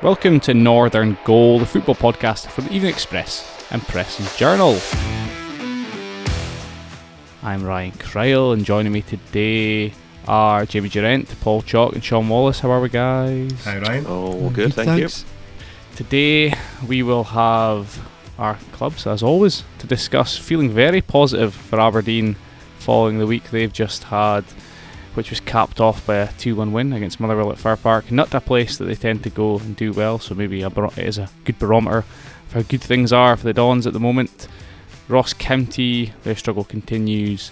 Welcome to Northern Goal, the football podcast from the Evening Express and Press and Journal. I'm Ryan Cryle, and joining me today are Jamie Durent, Paul Chalk, and Sean Wallace. How are we, guys? Hi, Ryan. Oh, good, thank you. Today we will have our clubs, as always, to discuss. Feeling very positive for Aberdeen following the week they've just had, which was capped off by a 2 1 win against Motherwell at Fir Park. Not a place that they tend to go and do well, so maybe it is a good barometer for how good things are for the Dons at the moment. Ross County, their struggle continues.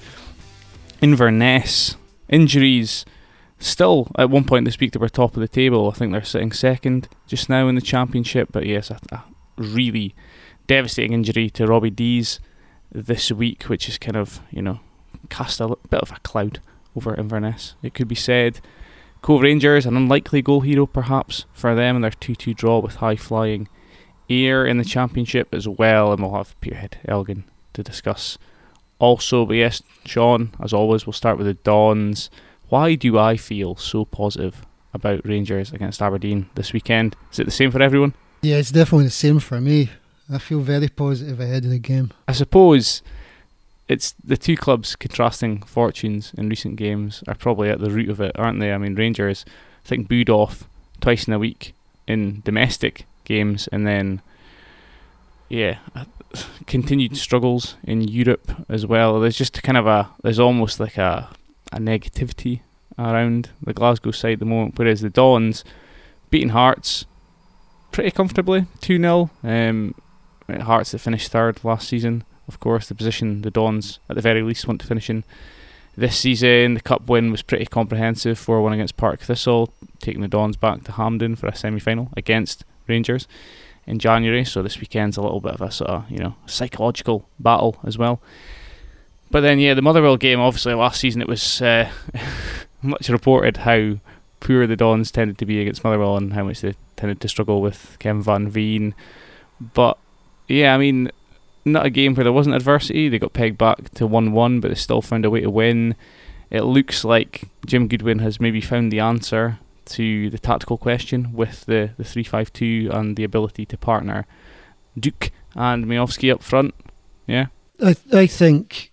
Inverness, injuries. Still, at one point this week, they were top of the table. I think they're sitting second just now in the championship. But yes, a, a really devastating injury to Robbie Deas this week, which is kind of, you know, cast a bit of a cloud over Inverness. It could be said. Cove Rangers, an unlikely goal hero perhaps for them, and their 2 2 draw with high flying Ayr in the championship as well, and we'll have Peterhead Elgin to discuss also. But yes, Sean, as always, we'll start with the Dons. Why do I feel so positive about Rangers against Aberdeen this weekend? Is it the same for everyone? Yeah, it's definitely the same for me. I feel very positive ahead of the game. I suppose it's the two clubs contrasting fortunes in recent games are probably at the root of it, aren't they? I mean, Rangers, I think, booed off twice in a week in domestic games, and then yeah, continued struggles in Europe as well. There's just kind of a there's almost like a a negativity around the Glasgow side at the moment, whereas the Dons beating Hearts pretty comfortably, two 0 um, Hearts that finished third last season. Of course, the position the Dons at the very least want to finish in this season. The cup win was pretty comprehensive, 4 1 against Partick Thistle, taking the Dons back to Hampden for a semi final against Rangers in January. So this weekend's a little bit of a sort of you know psychological battle as well. But then yeah, the Motherwell game. Obviously, last season it was uh, much reported how poor the Dons tended to be against Motherwell and how much they tended to struggle with Kevin Van Veen. But yeah, I mean, not a game where there wasn't adversity. They got pegged back to one-one, but they still found a way to win. It looks like Jim Goodwin has maybe found the answer to the tactical question with the, the 352 and the ability to partner Duke and Miovski up front. Yeah? I, I think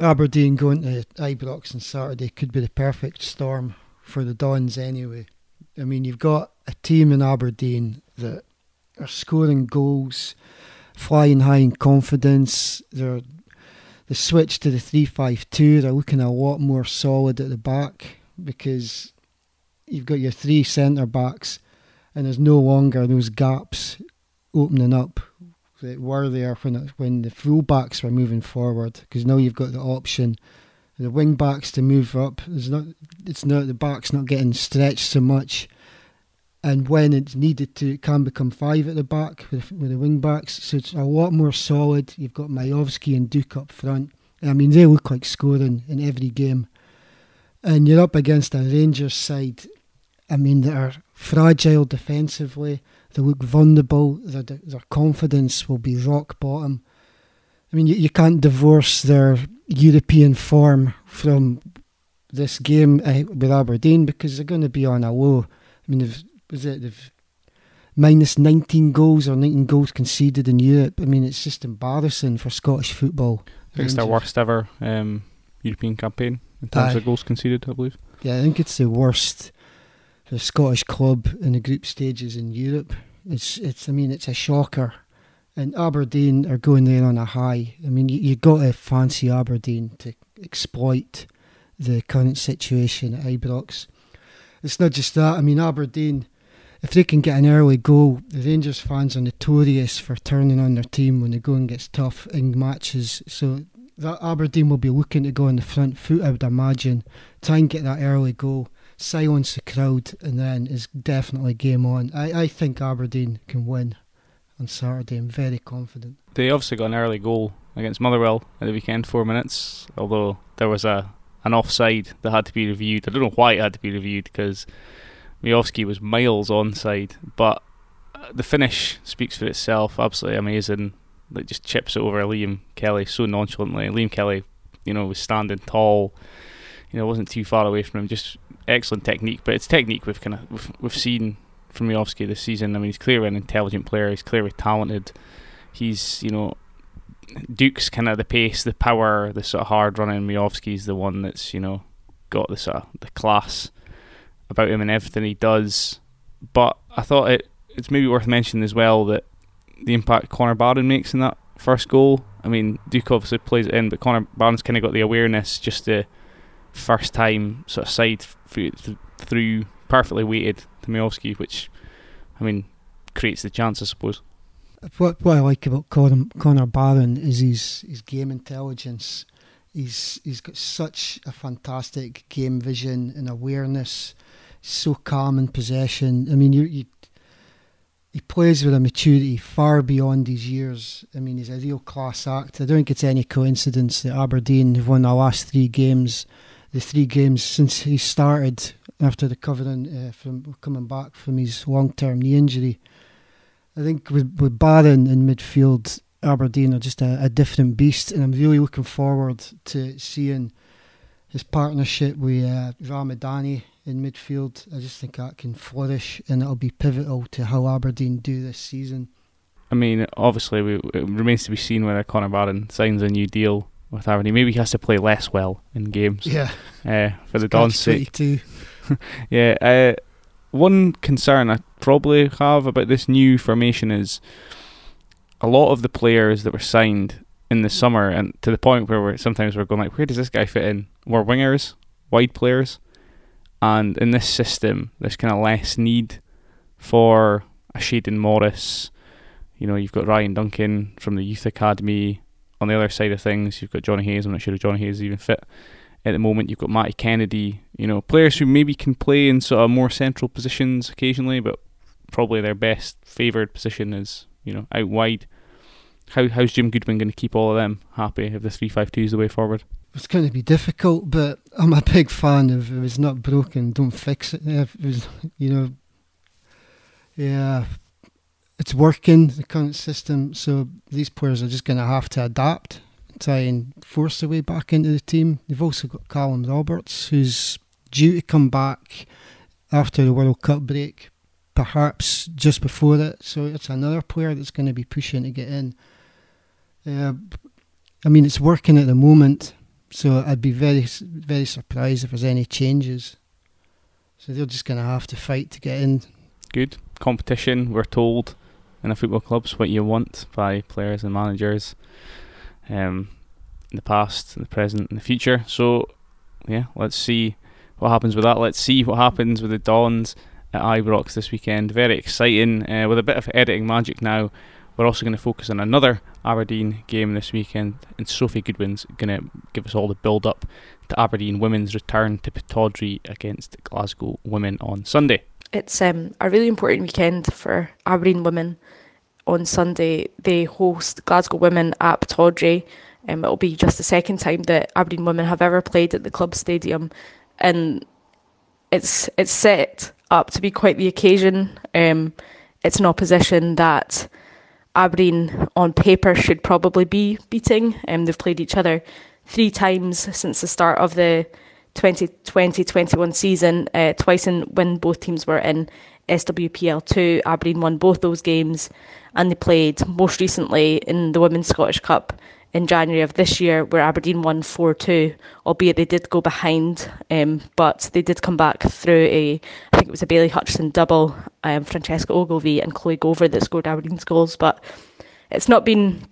Aberdeen going to Ibrox on Saturday could be the perfect storm for the Dons anyway. I mean, you've got a team in Aberdeen that are scoring goals, flying high in confidence. They're the switch to the 352, they're looking a lot more solid at the back because you've got your three centre backs, and there's no longer those gaps opening up that were there when it, when the full backs were moving forward. Because now you've got the option, the wing backs to move up. There's not, it's not the backs not getting stretched so much, and when it's needed to, it can become five at the back with, with the wing backs. So it's a lot more solid. You've got Miovski and Duke up front. I mean, they look like scoring in every game. And you're up against a Rangers side I mean, they are fragile defensively. They look vulnerable. Their, their confidence will be rock bottom. I mean, you, you can't divorce their European form from this game uh, with Aberdeen because they're going to be on a low. I mean, they've, was it they've minus 19 goals or 19 goals conceded in Europe. I mean, it's just embarrassing for Scottish football. I think it's their worst ever um, European campaign in terms Aye. of goals conceded, I believe. Yeah, I think it's the worst for a Scottish club in the group stages in Europe. It's it's I mean it's a shocker, and Aberdeen are going there on a high. I mean you you got to fancy Aberdeen to exploit the current situation at Ibrox. It's not just that. I mean Aberdeen, if they can get an early goal, the Rangers fans are notorious for turning on their team when the going gets tough in matches. So that Aberdeen will be looking to go on the front foot, I would imagine, try and get that early goal silence the crowd, and then is definitely game on. I, I think Aberdeen can win on Saturday. I'm very confident. They obviously got an early goal against Motherwell at the weekend, four minutes, although there was a an offside that had to be reviewed. I don't know why it had to be reviewed because Miovski was miles onside, but uh, the finish speaks for itself. Absolutely amazing. Like just chips it over Liam Kelly so nonchalantly. Liam Kelly, you know, was standing tall. You know, wasn't too far away from him. Just excellent technique, but it's technique we've kind of we've, we've seen from Miovski this season. I mean, he's clearly an intelligent player. He's clearly talented. He's, you know, Duke's kind of the pace, the power, the sort of hard running. Miovski's the one that's, you know, got the sort of the class about him and everything he does. But I thought it it's maybe worth mentioning as well that the impact Connor Barron makes in that first goal. I mean, Duke obviously plays it in, but Connor Barron's kind of got the awareness just the first time sort of side through perfectly weighted to Miovski, which I mean creates the chance, I suppose. What what I like about Connor, Connor Barron is his his game intelligence. He's he's got such a fantastic game vision and awareness. So calm in possession. I mean, you, you he plays with a maturity far beyond his years. I mean, he's a real class act. I don't think it's any coincidence that Aberdeen have won the last three games, the three games since he started after recovering uh, from coming back from his long-term knee injury. I think with, with Barron in midfield, Aberdeen are just a, a different beast, and I'm really looking forward to seeing his partnership with uh, Ramadani in midfield. I just think that can flourish and it'll be pivotal to how Aberdeen do this season. I mean, obviously, we, it remains to be seen whether Connor Barron signs a new deal with Aberdeen. Maybe he has to play less well in games. Yeah. Uh, for the Don's sake. Too. yeah. Uh, one concern I probably have about this new formation is a lot of the players that were signed in the summer, and to the point where we're sometimes we're going like, where does this guy fit in? Were wingers, wide players, and in this system, there's kind of less need for a Shayden Morris. You know, you've got Ryan Duncan from the youth academy. On the other side of things, you've got Johnny Hayes. I'm not sure if Johnny Hayes is even fit at the moment. You've got Matty Kennedy. You know, players who maybe can play in sort of more central positions occasionally, but probably their best favoured position is you know out wide. How how's Jim Goodwin going to keep all of them happy if the three five two is the way forward? it's going to be difficult, but I'm a big fan of if it's not broken, don't fix it. If it was, you know, yeah, it's working the current system, so these players are just going to have to adapt, try and force their way back into the team. You've also got Callum Roberts, who's due to come back after the World Cup break, perhaps just before it. So it's another player that's going to be pushing to get in. Uh, I mean, it's working at the moment so I'd be very, very surprised if there's any changes. So they're just going to have to fight to get in. Good competition. We're told in a football club's what you want by players and managers. Um, in the past, in the present, in the future. So, yeah, let's see what happens with that. Let's see what happens with the Dons at Ibrox this weekend. Very exciting. Uh, with a bit of editing magic now, we're also going to focus on another Aberdeen game this weekend, and Sophie Goodwin's going to give us all the build up to Aberdeen women's return to Pittodrie against Glasgow women on Sunday. It's um, a really important weekend for Aberdeen women. On Sunday, they host Glasgow women at Pittodrie. Um, it'll be just the second time that Aberdeen women have ever played at the club stadium, and it's it's set up to be quite the occasion. Um, it's an opposition that Aberdeen on paper should probably be beating. Um, they've played each other three times since the start of the 2020-21 season, uh, twice in when both teams were in SWPL2. Aberdeen won both those games, and they played most recently in the Women's Scottish Cup in January of this year, where Aberdeen won 4 2, albeit they did go behind, um, but they did come back through a, I think it was a Bayley Hutchison double, um, Francesca Ogilvie and Chloe Gover that scored Aberdeen's goals. But it's not been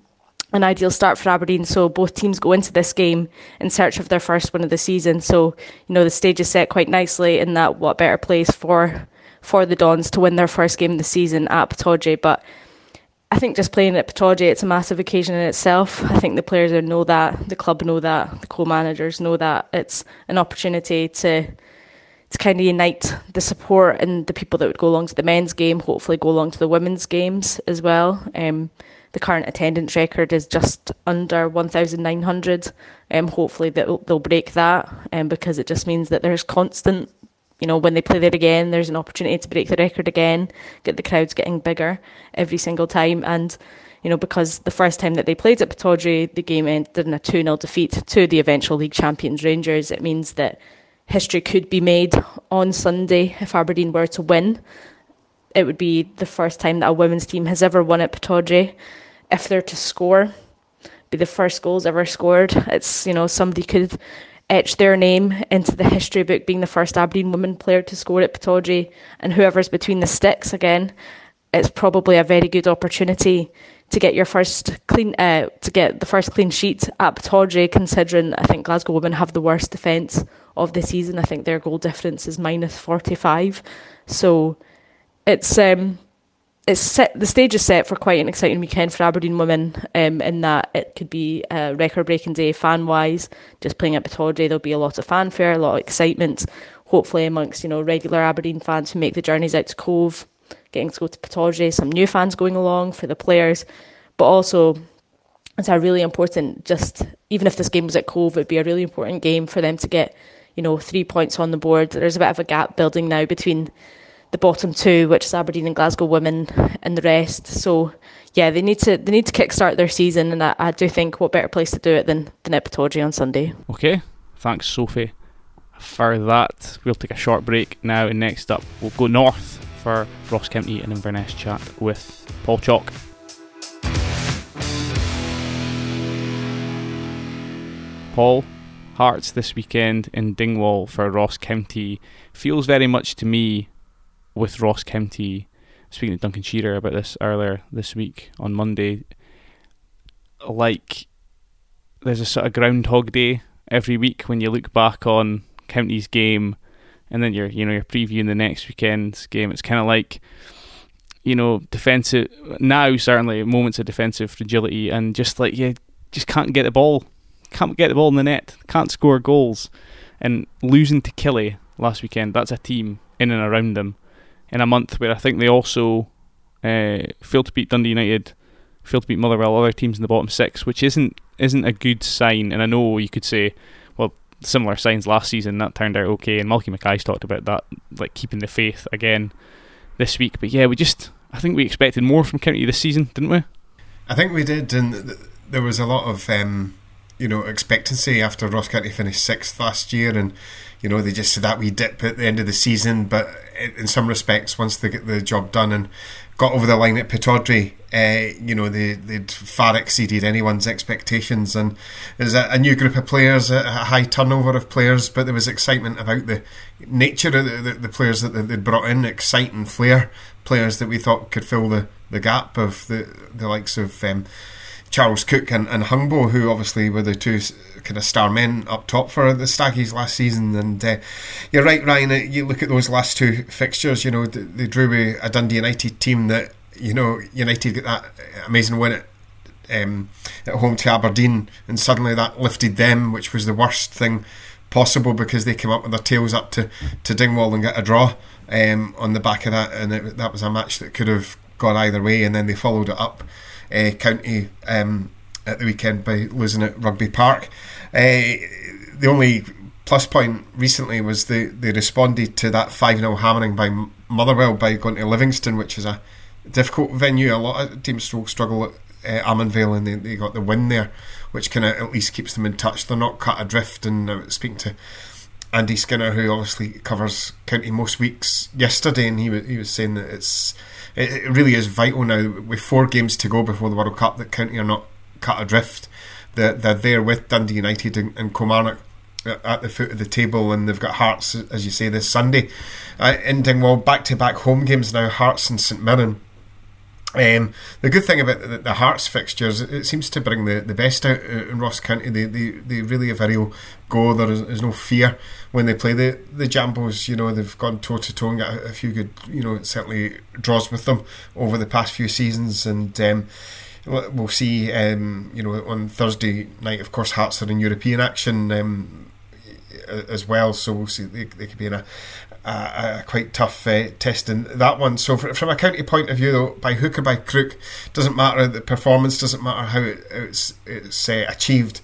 an ideal start for Aberdeen, so both teams go into this game in search of their first win of the season. So, you know, the stage is set quite nicely in that what better place for for the Dons to win their first game of the season at Pittodrie, but I think just playing at Pittodrie, it's a massive occasion in itself. I think the players know that, the club know that, the co-managers know that. It's an opportunity to to kind of unite the support and the people that would go along to the men's game, hopefully go along to the women's games as well. Um, the current attendance record is just under 1,900. Um, hopefully they'll, they'll break that um, because it just means that there's constant you know, when they play there again, there's an opportunity to break the record again, get the crowds getting bigger every single time. And, you know, because the first time that they played at Pittodrie, the game ended in a 2 0 defeat to the eventual league champions Rangers, it means that history could be made on Sunday if Aberdeen were to win. it would be the first time that a women's team has ever won at Pittodrie. If they're to score, be the first goals ever scored. It's you know somebody could etch their name into the history book being the first Aberdeen women player to score at Pittodrie, and whoever's between the sticks again, it's probably a very good opportunity to get your first clean uh, to get the first clean sheet at Pittodrie, considering I think Glasgow women have the worst defence of the season. I think their goal difference is minus forty five. So it's um it's set the stage is set for quite an exciting weekend for Aberdeen women um, in that it could be a record breaking day fan wise. Just playing at Pittodrie there'll be a lot of fanfare, a lot of excitement, hopefully amongst, you know, regular Aberdeen fans who make the journeys out to Cove getting to go to Pittodrie, some new fans going along for the players, but also it's a really important. Just even if this game was at Cove, it'd be a really important game for them to get, you know, three points on the board. There's a bit of a gap building now between the bottom two, which is Aberdeen and Glasgow women, and the rest. So yeah, they need to they need to kickstart their season, and I, I do think what better place to do it than than at on Sunday. Okay, thanks Sophie for that. We'll take a short break now, and next up we'll go north for Ross County and Inverness chat with Paul Chalk. Paul, Hearts this weekend in Dingwall for Ross County feels very much to me with Ross County. Speaking to Duncan Shearer about this earlier this week on Monday, like there's a sort of groundhog day every week when you look back on County's game and then you're you know you're previewing the next weekend's game. It's kind of like you know defensive now certainly moments of defensive fragility and just like you just can't get the ball, can't get the ball in the net, can't score goals, and losing to Killie last weekend. That's a team in and around them in a month where I think they also uh, failed to beat Dundee United, failed to beat Motherwell, other teams in the bottom six, which isn't isn't a good sign. And I know you could say well, similar signs last season that turned out okay, and Malky Mackay's talked about that, like keeping the faith again this week. But yeah, we just I think we expected more from County this season, didn't we? I think we did, and th- there was a lot of um, you know expectancy after Ross County finished sixth last year, and you know they just had that wee dip at the end of the season. But in some respects, once they get the job done and got over the line at Pittodrie, uh, you know, they, they'd far exceeded anyone's expectations. And there's a, a, new group of players, a high turnover of players, but there was excitement about the nature of the, the, the players that they'd brought in, exciting flair players that we thought could fill the, the gap of the, the likes of. Um, Charles Cook and, and Hungbo, who obviously were the two kind of star men up top for the Staggies last season. And uh, you're right, Ryan. You look at those last two fixtures. You know they drew a Dundee United team that you know United got that amazing win at um, at home to Aberdeen, and suddenly that lifted them, which was the worst thing possible because they came up with their tails up to, to Dingwall and got a draw um, on the back of that, and it, that was a match that could have gone either way, and then they followed it up uh, County um, at the weekend by losing at Rugby Park. Uh, the only plus point recently was they, they responded to that 5 0 hammering by Motherwell by going to Livingston, which is a difficult venue. A lot of teams struggle at uh, and they, they got the win there, which kind of at least keeps them in touch. They're not cut adrift. And uh, speaking to Andy Skinner, who obviously covers county most weeks, yesterday, and he was he was saying that it's it, really is vital now with four games to go before the World Cup that County are not cut adrift. They're, they're there with Dundee United and, and Kilmarnock at the foot of the table, and they've got Hearts, as you say, this Sunday. Uh, in Dingwall, back to back home games now, Hearts and St Mirren. Um, the good thing about the, the, Hearts fixtures, it seems to bring the, the best out in Ross County. They, they, they really have a real go. There is, there's no fear when they play the, the Jambos. You know, they've gone toe to toe and got a, a, few good, you know, certainly draws with them over the past few seasons. And um, we'll see, um, you know, on Thursday night, of course, Hearts are in European action. Um, as well, so we'll see. They, they could be in a, a, a quite tough uh, test in that one. So, for, from a county point of view, though, by hook or by crook, doesn't matter. The performance doesn't matter how it, it's it's uh, achieved.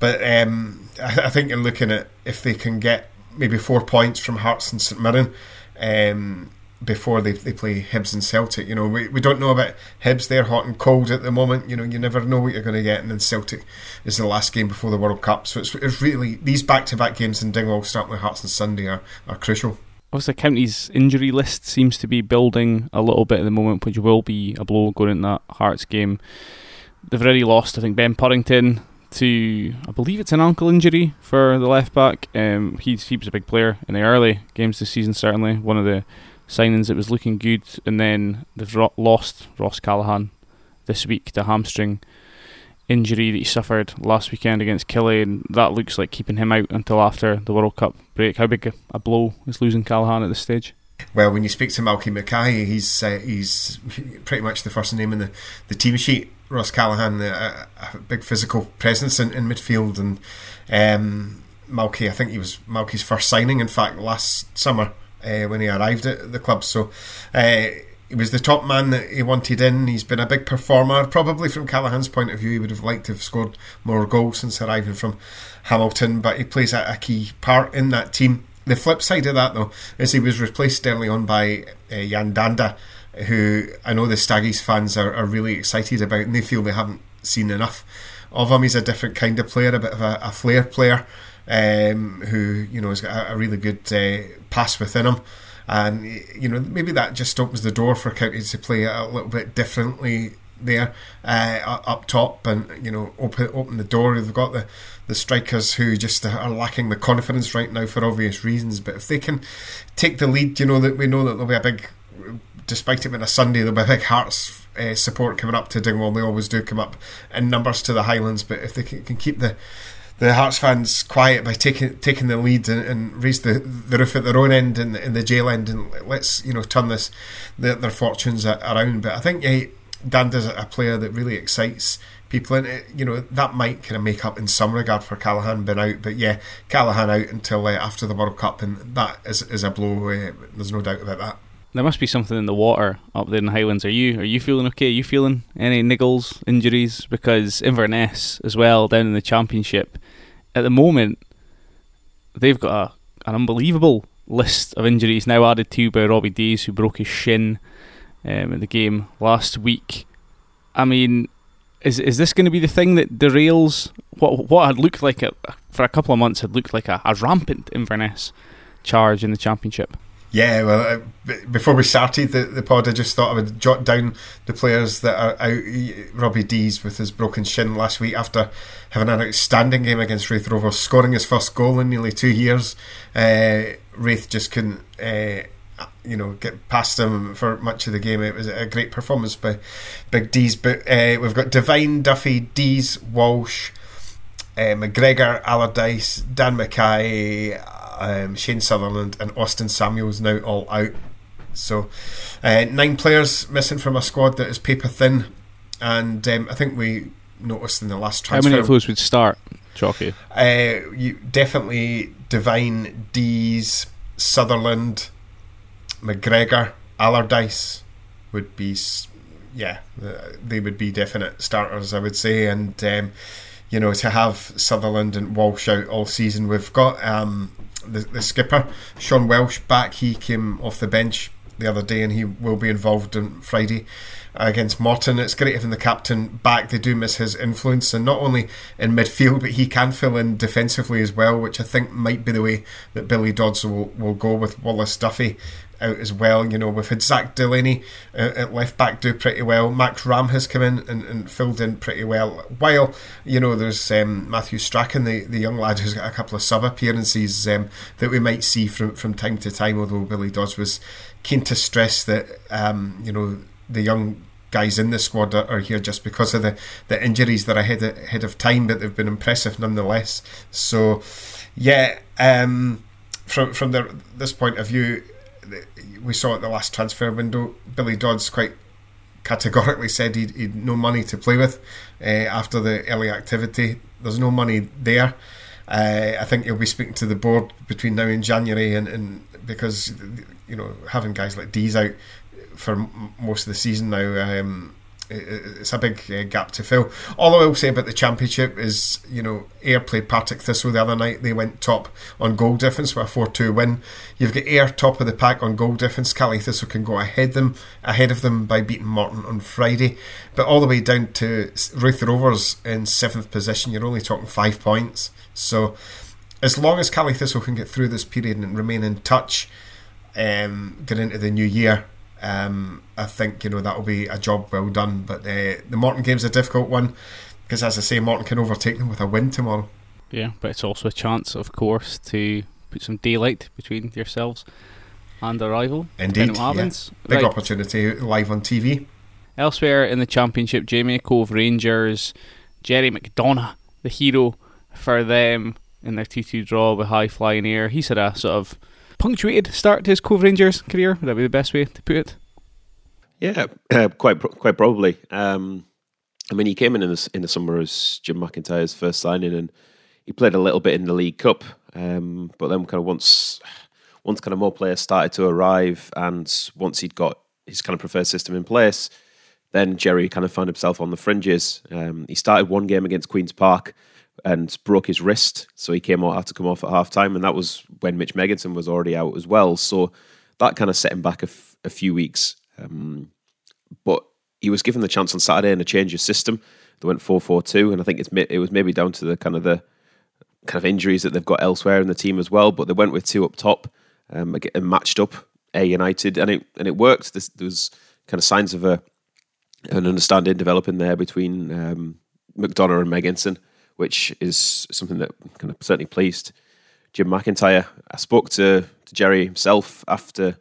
But um, I, I, think you're looking at if they can get maybe four points from Hearts and St Mirren. Um, before they, they play Hibs and Celtic. You know, we, we don't know about Hibs, they're hot and cold at the moment. You know, you never know what you're going to get. And then Celtic is the last game before the World Cup. So it's, it's really, these back to back games in Dingwall, starting with Hearts and Sunday, are, are crucial. Obviously County's injury list seems to be building a little bit at the moment, which will be a blow going into that Hearts game. They've already lost, I think, Ben Purrington to, I believe it's an ankle injury for the left back. Um, he's, he was a big player in the early games this season, certainly. One of the signings that was looking good. And then they've ro- lost Ross Callachan this week to hamstring injury that he suffered last weekend against Killie, and that looks like keeping him out until after the World Cup break. How big a blow is losing Callachan at this stage? Well, when you speak to Malky Mackay, he's uh, he's pretty much the first name in the, the team sheet. Ross Callachan, a, a big physical presence in, in midfield, and um, Malky, I think he was Malky's first signing, in fact, last summer uh, when he arrived at the club. So uh, he was the top man that he wanted in. He's been a big performer. Probably from Callachan's point of view, he would have liked to have scored more goals since arriving from Hamilton, but he plays a, a key part in that team. The flip side of that, though, is he was replaced early on by uh, Yan Dhanda, who I know the Staggies fans are, are really excited about, and they feel they haven't seen enough of him. He's a different kind of player, a bit of a, a flair player, um, who you know has got a, a really good uh, pass within him and you know maybe that just opens the door for County to play a little bit differently there uh, up top, and you know open open the door. They've got the the strikers who just are lacking the confidence right now for obvious reasons. But if they can take the lead, you know that we know that there'll be a big, despite it being a Sunday, there'll be a big Hearts uh, support coming up to Dingwall. They always do come up in numbers to the Highlands, but if they can, can keep the the Hearts fans quiet by taking taking the lead and, and raise the, the roof at their own end and in the jail end and let's you know turn this the, their fortunes around. But I think yeah, Dhanda's a player that really excites people, and it, you know that might kind of make up in some regard for Callachan being out. But yeah, Callachan out until uh, after the World Cup, and that is is a blow. Uh, there's no doubt about that. There must be something in the water up there in the Highlands. Are you are you feeling okay? Are you feeling any niggles, injuries? Because Inverness as well down in the Championship at the moment, they've got a, an unbelievable list of injuries now added to by Robbie Deas, who broke his shin um, in the game last week. I mean, is is this going to be the thing that derails what what had looked like a, for a couple of months had looked like a, a rampant Inverness charge in the championship? Yeah, well, uh, before we started the, the pod, I just thought I would jot down the players that are out. Robbie Deas with his broken shin last week after having an outstanding game against Raith Rovers, scoring his first goal in nearly two years. Uh, Raith just couldn't, uh, you know, get past him for much of the game. It was a great performance by Big Deas. But uh, we've got Devine, Duffy, Deas, Walsh, uh, McGregor, Allardyce, Dan Mackay um, Shane Sutherland, and Austin Samuels now all out. So, uh, nine players missing from a squad that is paper thin, and um, I think we noticed in the last transfer. How many of those would start, Chalky? Uh, you definitely Devine, Deas, Sutherland, McGregor, Allardyce would be, yeah, they would be definite starters, I would say, and. Um, you know, to have Sutherland and Walsh out all season, we've got um, the, the skipper, Sean Welsh, back. He came off the bench the other day and he will be involved on Friday against Morton. It's great having the captain back. They do miss his influence, and not only in midfield, but he can fill in defensively as well, which I think might be the way that Billy Dodds will, will go with Wallace Duffy out as well. You know, we've had Zach Delaney uh, at left back do pretty well. Max Ram has come in and, and filled in pretty well. While, you know, there's um, Matthew Strachan, the, the young lad who's got a couple of sub appearances um, that we might see from, from time to time, although Billy Dodds was keen to stress that, um, you know, the young guys in the squad are, are, here just because of the, the injuries that are ahead of, ahead of time, but they've been impressive nonetheless. So, yeah, um, from from the, this point of view, we saw at the last transfer window, Billy Dodds quite categorically said he'd, he'd no money to play with uh, after the early activity. There's no money there. Uh, I think he'll be speaking to the board between now and January, and, and because you know having guys like Deas out for most of the season now. Um, it's a big uh, gap to fill. All I will say about the championship is, you know, Ayr played Partick Thistle the other night. They went top on goal difference with a four-two win. You've got Ayr top of the pack on goal difference. Caley Thistle can go ahead them ahead of them by beating Morton on Friday, but all the way down to Raith Rovers in seventh position. You're only talking five points. So, as long as Caley Thistle can get through this period and remain in touch um, going into the new year. Um, I think you know that'll be a job well done. But uh, the Morton game's a difficult one because, as I say, Morton can overtake them with a win tomorrow. Yeah, but it's also a chance, of course, to put some daylight between yourselves and a rival. Indeed. Yeah. Big Right. opportunity live on TV. Elsewhere in the championship, Jamie Cove Rangers, Gerry McDonagh, the hero for them in their 2 2 draw with High Flying Ayr. He's had a sort of punctuated start to his Cove Rangers career. Would that be the best way to put it? Yeah, uh, quite quite probably. Um, I mean, he came in in the, in the summer as Jim McIntyre's first signing, and he played a little bit in the League Cup. Um, but then, kind of once once kind of more players started to arrive, and once he'd got his kind of preferred system in place, then Gerry kind of found himself on the fringes. Um, he started one game against Queens Park and broke his wrist, so he came out had to come off at half time, and that was when Mitch Megginson was already out as well. So that kind of set him back a, f- a few weeks. Um, but he was given the chance on Saturday and a change of system. They went four four two, and I think it's it was maybe down to the kind of the kind of injuries that they've got elsewhere in the team as well. But they went with two up top um, and matched up a United, and it and it worked. There was kind of signs of a an understanding developing there between um, McDonagh and Megginson, which is something that kind of certainly pleased Jim McIntyre. I spoke to, to Gerry himself after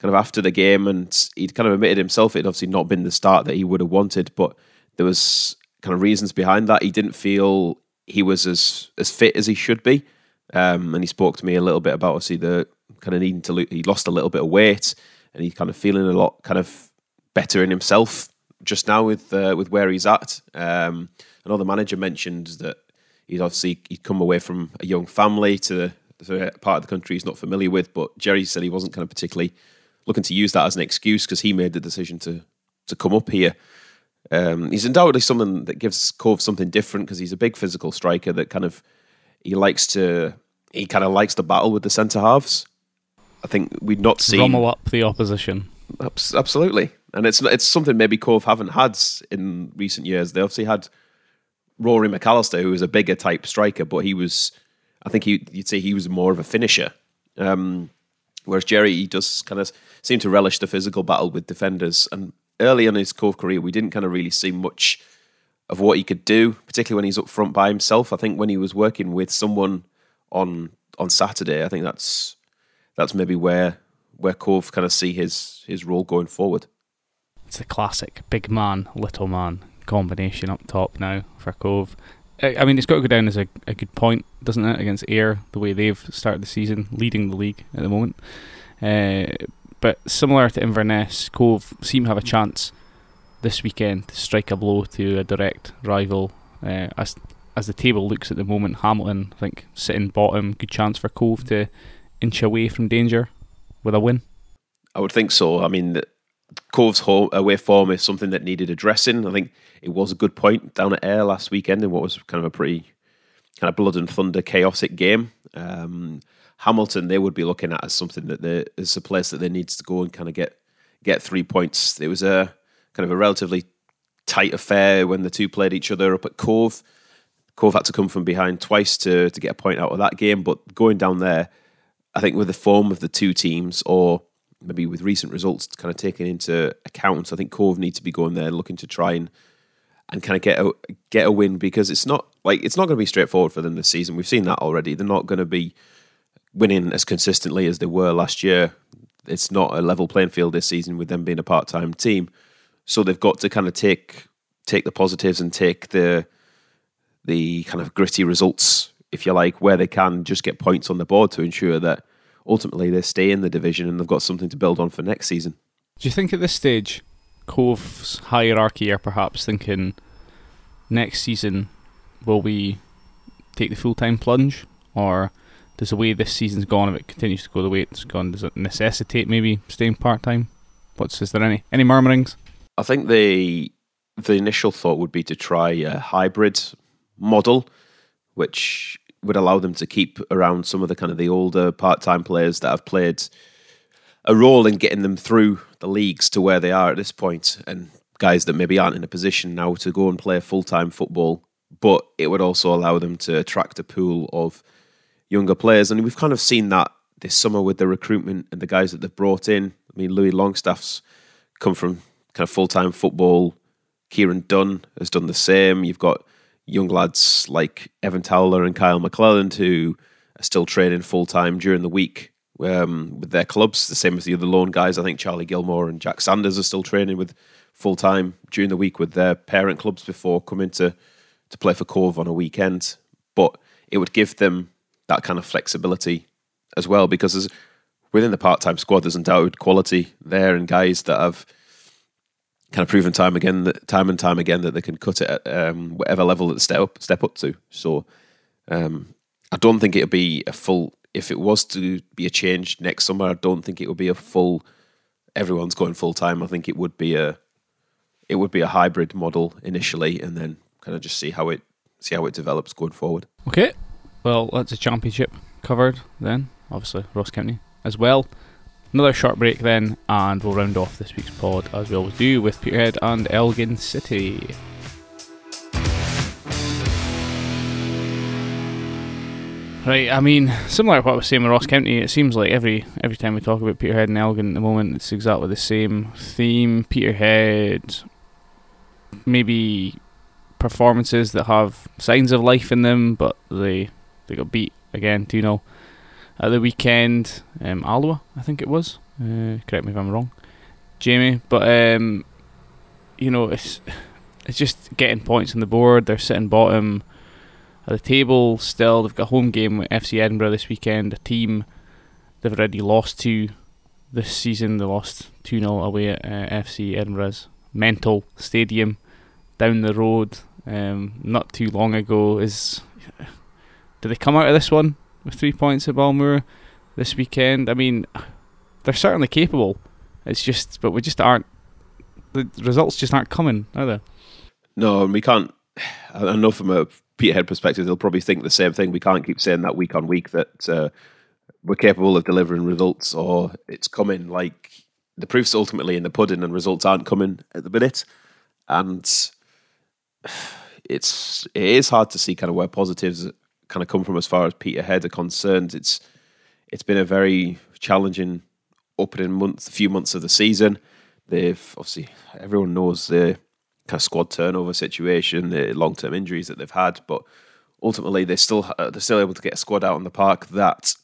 kind of after the game, and he'd kind of admitted himself it had obviously not been the start that he would have wanted, but there was kind of reasons behind that. He didn't feel he was as as fit as he should be, um, and he spoke to me a little bit about obviously the kind of needing to. Lo- he lost a little bit of weight, and he's kind of feeling a lot kind of better in himself just now with uh, with where he's at. Um, I know the manager mentioned that he's obviously he'd come away from a young family to, to a part of the country he's not familiar with, but Gerry said he wasn't kind of particularly looking to use that as an excuse because he made the decision to to come up here. Um, he's undoubtedly someone that gives Cove something different because he's a big physical striker that kind of he likes to he kind of likes to battle with the centre halves. I think we'd not seen Rummel up the opposition. Abs- Absolutely, and it's it's something maybe Cove haven't had in recent years. They obviously had Rory McAllister, who was a bigger type striker, but he was, I think he, you'd say he was more of a finisher. Um, whereas Gerry, he does kind of seem to relish the physical battle with defenders. And early in his Cove career, we didn't kind of really see much of what he could do, particularly when he's up front by himself. I think when he was working with someone on on Saturday, I think that's that's maybe where where Cove kind of see his his role going forward. It's the classic big man, little man combination up top now for Cove. I mean, it's got to go down as a, a good point, doesn't it, against Ayr, the way they've started the season, leading the league at the moment. Uh, but similar to Inverness, Cove seem to have a chance this weekend to strike a blow to a direct rival. Uh, as as the table looks at the moment, Hamilton, I think, sitting bottom, good chance for Cove to inch away from danger with a win. I would think so. I mean, Cove's home away form is something that needed addressing. I think it was a good point down at Ayr last weekend in what was kind of a pretty kind of blood and thunder chaotic game. Um, Hamilton they would be looking at as something that they, is a place that they need to go and kind of get get three points. It was a kind of a relatively tight affair when the two played each other up at Cove. Cove had to come from behind twice to to get a point out of that game, but going down there, I think with the form of the two teams, or maybe with recent results kind of taken into account, I think Cove need to be going there looking to try and and kind of get a get a win because it's not like it's not going to be straightforward for them this season. We've seen that already. They're not going to be winning as consistently as they were last year. It's not a level playing field this season with them being a part time team. So they've got to kind of take take the positives and take the the kind of gritty results, if you like, where they can just get points on the board to ensure that ultimately they stay in the division and they've got something to build on for next season. Do you think at this stage, Cove's hierarchy are perhaps thinking next season will we take the full time plunge, or does the way this season's gone, if it continues to go the way it's gone, does it necessitate maybe staying part time? What's is there any any murmurings? I think the the initial thought would be to try a hybrid model, which would allow them to keep around some of the kind of the older part time players that have played a role in getting them through the leagues to where they are at this point, and guys that maybe aren't in a position now to go and play full time football. But it would also allow them to attract a pool of younger players, and we've kind of seen that this summer with the recruitment and the guys that they've brought in. I mean, Louis Longstaff's come from kind of full time football. Kieran Dunn has done the same. You've got young lads like Evan Towler and Kyle McClelland who are still training full time during the week um, with their clubs. The same as the other loan guys. I think Charlie Gilmore and Jack Sanders are still training with full time during the week with their parent clubs before coming to to play for Cove on a weekend. But it would give them that kind of flexibility as well because within the part time squad, there's undoubted quality there and guys that have kind of proven time again, that, time and time again, that they can cut it at um, whatever level that step up, step up to. So um, I don't think it'll be a full. If it was to be a change next summer, I don't think it would be a full. Everyone's going full time. I think it would be a. It would be a hybrid model initially, and then kind of just see how it see how it develops going forward. Okay, well that's a championship covered then. Obviously Ross County as well. Another short break then, and we'll round off this week's pod as we always do with Peterhead and Elgin City. Right, I mean, similar to what I was saying with Ross County, it seems like every every time we talk about Peterhead and Elgin at the moment, it's exactly the same theme. Peterhead, maybe performances that have signs of life in them, but they they got beat again 2 0 at the weekend. Um, Alloa, I think it was. Uh, correct me if I'm wrong, Jamie. But um, you know, it's it's just getting points on the board. They're sitting bottom at the table still. They've got a home game with FC Edinburgh this weekend. A team they've already lost to this season. They lost 2 0 away at uh, FC Edinburgh's mental stadium down the road um, not too long ago. Is do they come out of this one with three points at Balmoor this weekend? I mean, they're certainly capable. It's just, but we just aren't. The results just aren't coming, are they? No, and we can't. I know from a Peterhead perspective, they'll probably think the same thing. We can't keep saying that week on week that uh, we're capable of delivering results or it's coming. Like the proof's ultimately in the pudding, and results aren't coming at the minute. And it's it is hard to see kind of where positives kind of come from as far as Peterhead are concerned. It's it's been a very challenging opening month, few months of the season. They've obviously everyone knows the kind of squad turnover situation, the long term injuries that they've had, but ultimately they still they're still able to get a squad out on the park that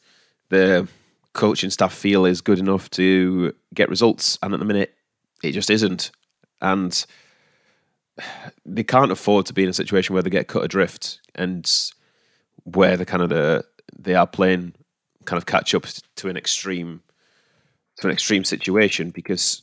the coaching staff feel is good enough to get results, and at the minute it just isn't, and they can't afford to be in a situation where they get cut adrift and where the kind of the they are playing kind of catch up to an extreme to an extreme situation because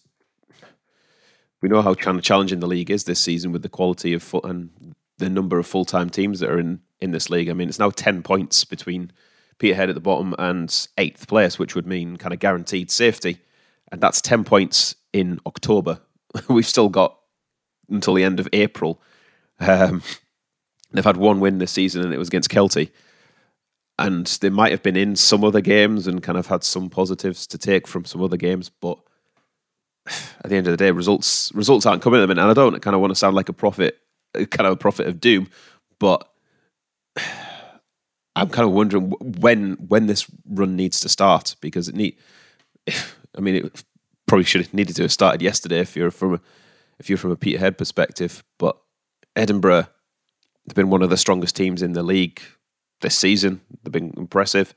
we know how challenging the league is this season with the quality of full, and the number of full time teams that are in in this league. I mean, it's now ten points between Peterhead at the bottom and eighth place, which would mean kind of guaranteed safety, and that's ten points in October. We've still got until the end of April. Um, they've had one win this season, and it was against Kelty. And they might have been in some other games and kind of had some positives to take from some other games, but at the end of the day, results results aren't coming at. And I don't kind of want to sound like a prophet, kind of a prophet of doom, but I'm kind of wondering when when this run needs to start because it need. I mean, it probably should have needed to have started yesterday if you're from a, if you're from a Peterhead perspective. But Edinburgh, they've been one of the strongest teams in the league this season. They've been impressive.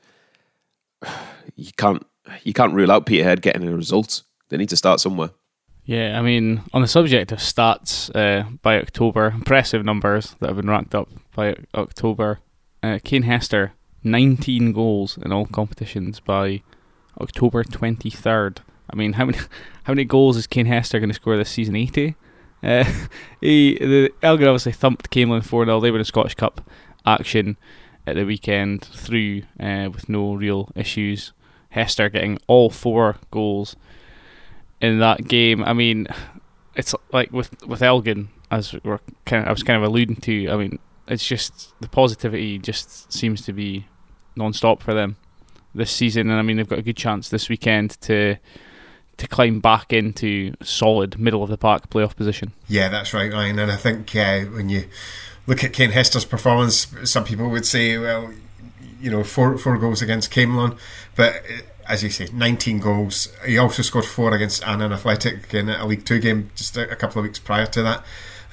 You can't you can't rule out Peterhead getting a result. They need to start somewhere. Yeah, I mean, on the subject of stats, uh, by October, impressive numbers that have been racked up by October. Uh, Kane Hester, 19 goals in all competitions by October 23rd. I mean, how many how many goals is Kane Hester going to score this season? 80? Uh, he, the Elgin obviously thumped Camelon 4 0. They were in Scottish Cup action at the weekend through uh, with no real issues. Hester getting all four goals in that game. I mean, it's like with with Elgin, as we're kind of, I was kind of alluding to. I mean, it's just the positivity just seems to be non-stop for them this season, and I mean they've got a good chance this weekend to to climb back into solid middle of the park playoff position. Yeah, that's right, Ryan. And I think uh, when you look at Kane Hester's performance, some people would say, well, you know, four four goals against Camelon, but uh, as you say, 19 goals. He also scored four against Annan Athletic in a League Two game just a, a couple of weeks prior to that.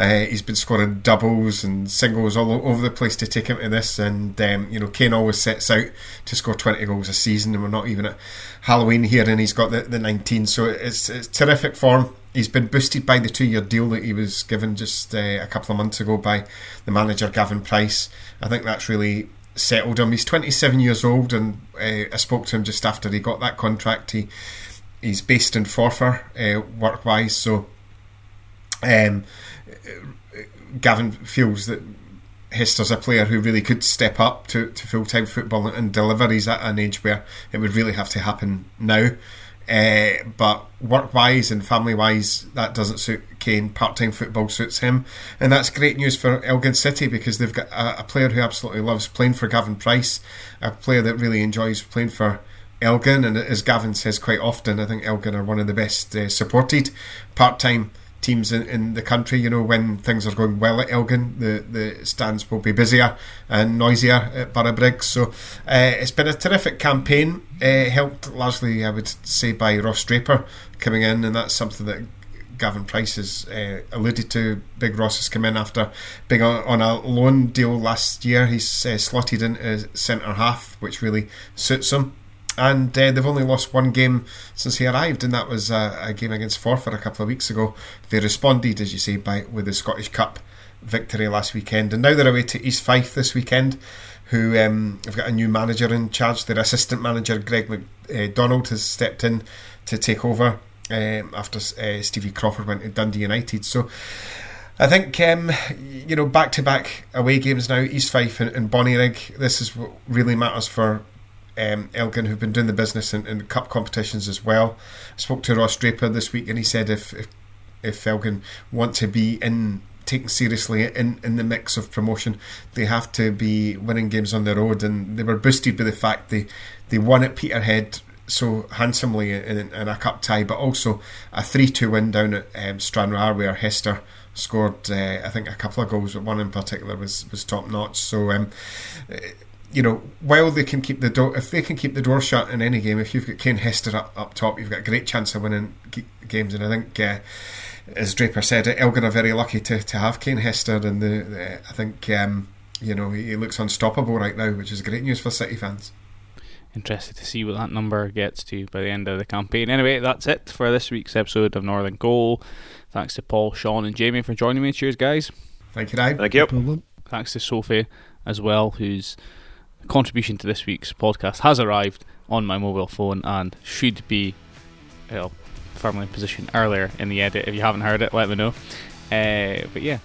Uh, he's been scoring doubles and singles all over the place to take him to this. And, um, you know, Kane always sets out to score 20 goals a season, and we're not even at Halloween here, and he's got the, the 19. So it's, it's terrific form. He's been boosted by the two year deal that he was given just uh, a couple of months ago by the manager, Gavin Price. I think that's really settled him. He's 27 years old, and uh, I spoke to him just after he got that contract. He He's based in Forfar, uh, work wise, so. Um, Gavin feels that Hester's a player who really could step up to, to full time football and deliver. He's at an age where it would really have to happen now. Uh, but work wise and family wise, that doesn't suit Kane. Part time football suits him. And that's great news for Elgin City because they've got a, a, player who absolutely loves playing for Gavin Price, a player that really enjoys playing for Elgin. And as Gavin says quite often, I think Elgin are one of the best uh, supported part time teams in, in the country. You know, when things are going well at Elgin, the, the stands will be busier and noisier at Borough Briggs. So uh, it's been a terrific campaign, uh, helped largely, I would say, by Ross Draper coming in, and that's something that Gavin Price has uh, alluded to. Big Ross has come in after being on, on a loan deal last year. He's uh, slotted into centre half, which really suits him and uh, they've only lost one game since he arrived, and that was uh, a game against Forfar a couple of weeks ago. They responded, as you say, by with the Scottish Cup victory last weekend, and now they're away to East Fife this weekend. Who um, have got a new manager in charge? Their assistant manager Greg McDonald has stepped in to take over um, after uh, Stevie Crawford went to Dundee United. So. I think um, you know back to back away games now, East Fife and, and Bonnyrigg. This is what really matters for um, Elgin who've been doing the business in, in, cup competitions as well. I spoke to Ross Draper this week and he said if if, if Elgin want to be in taken seriously in, in the mix of promotion, they have to be winning games on the road and they were boosted by the fact they, they won at Peterhead so handsomely in, in a cup tie, but also a 3 2 win down at um, Stranraer where Hester scored, uh, I think, a couple of goals, but one in particular was, was top notch. So, um, you know, while they can keep the door, if they can keep the door shut in any game, if you've got Kane Hester up, up top, you've got a great chance of winning g- games. And I think, uh, as Draper said, Elgin are very lucky to, to have Kane Hester, and the, the I think um, you know he looks unstoppable right now, which is great news for City fans. Interested to see what that number gets to by the end of the campaign. Anyway, that's it for this week's episode of Northern Goal. Thanks to Paul, Sean, and Jamie for joining me. Cheers, guys. Thank you, Dave. Thank you. Thanks to Sophie as well, who's contribution to this week's podcast has arrived on my mobile phone and should be well, firmly in position earlier in the edit. If you haven't heard it, let me know. Uh, but yeah,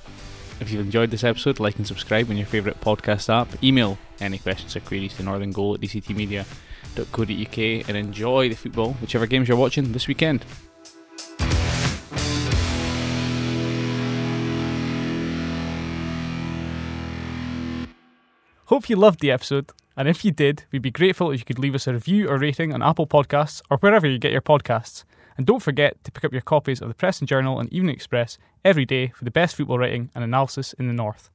if you've enjoyed this episode, like and subscribe on your favourite podcast app. Email any questions or queries to northerngoal at dctmedia.co.uk and enjoy the football, whichever games you're watching this weekend. Hope you loved the episode, and if you did, we'd be grateful if you could leave us a review or rating on Apple Podcasts or wherever you get your podcasts. And don't forget to pick up your copies of the Press and Journal and Evening Express every day for the best football writing and analysis in the North.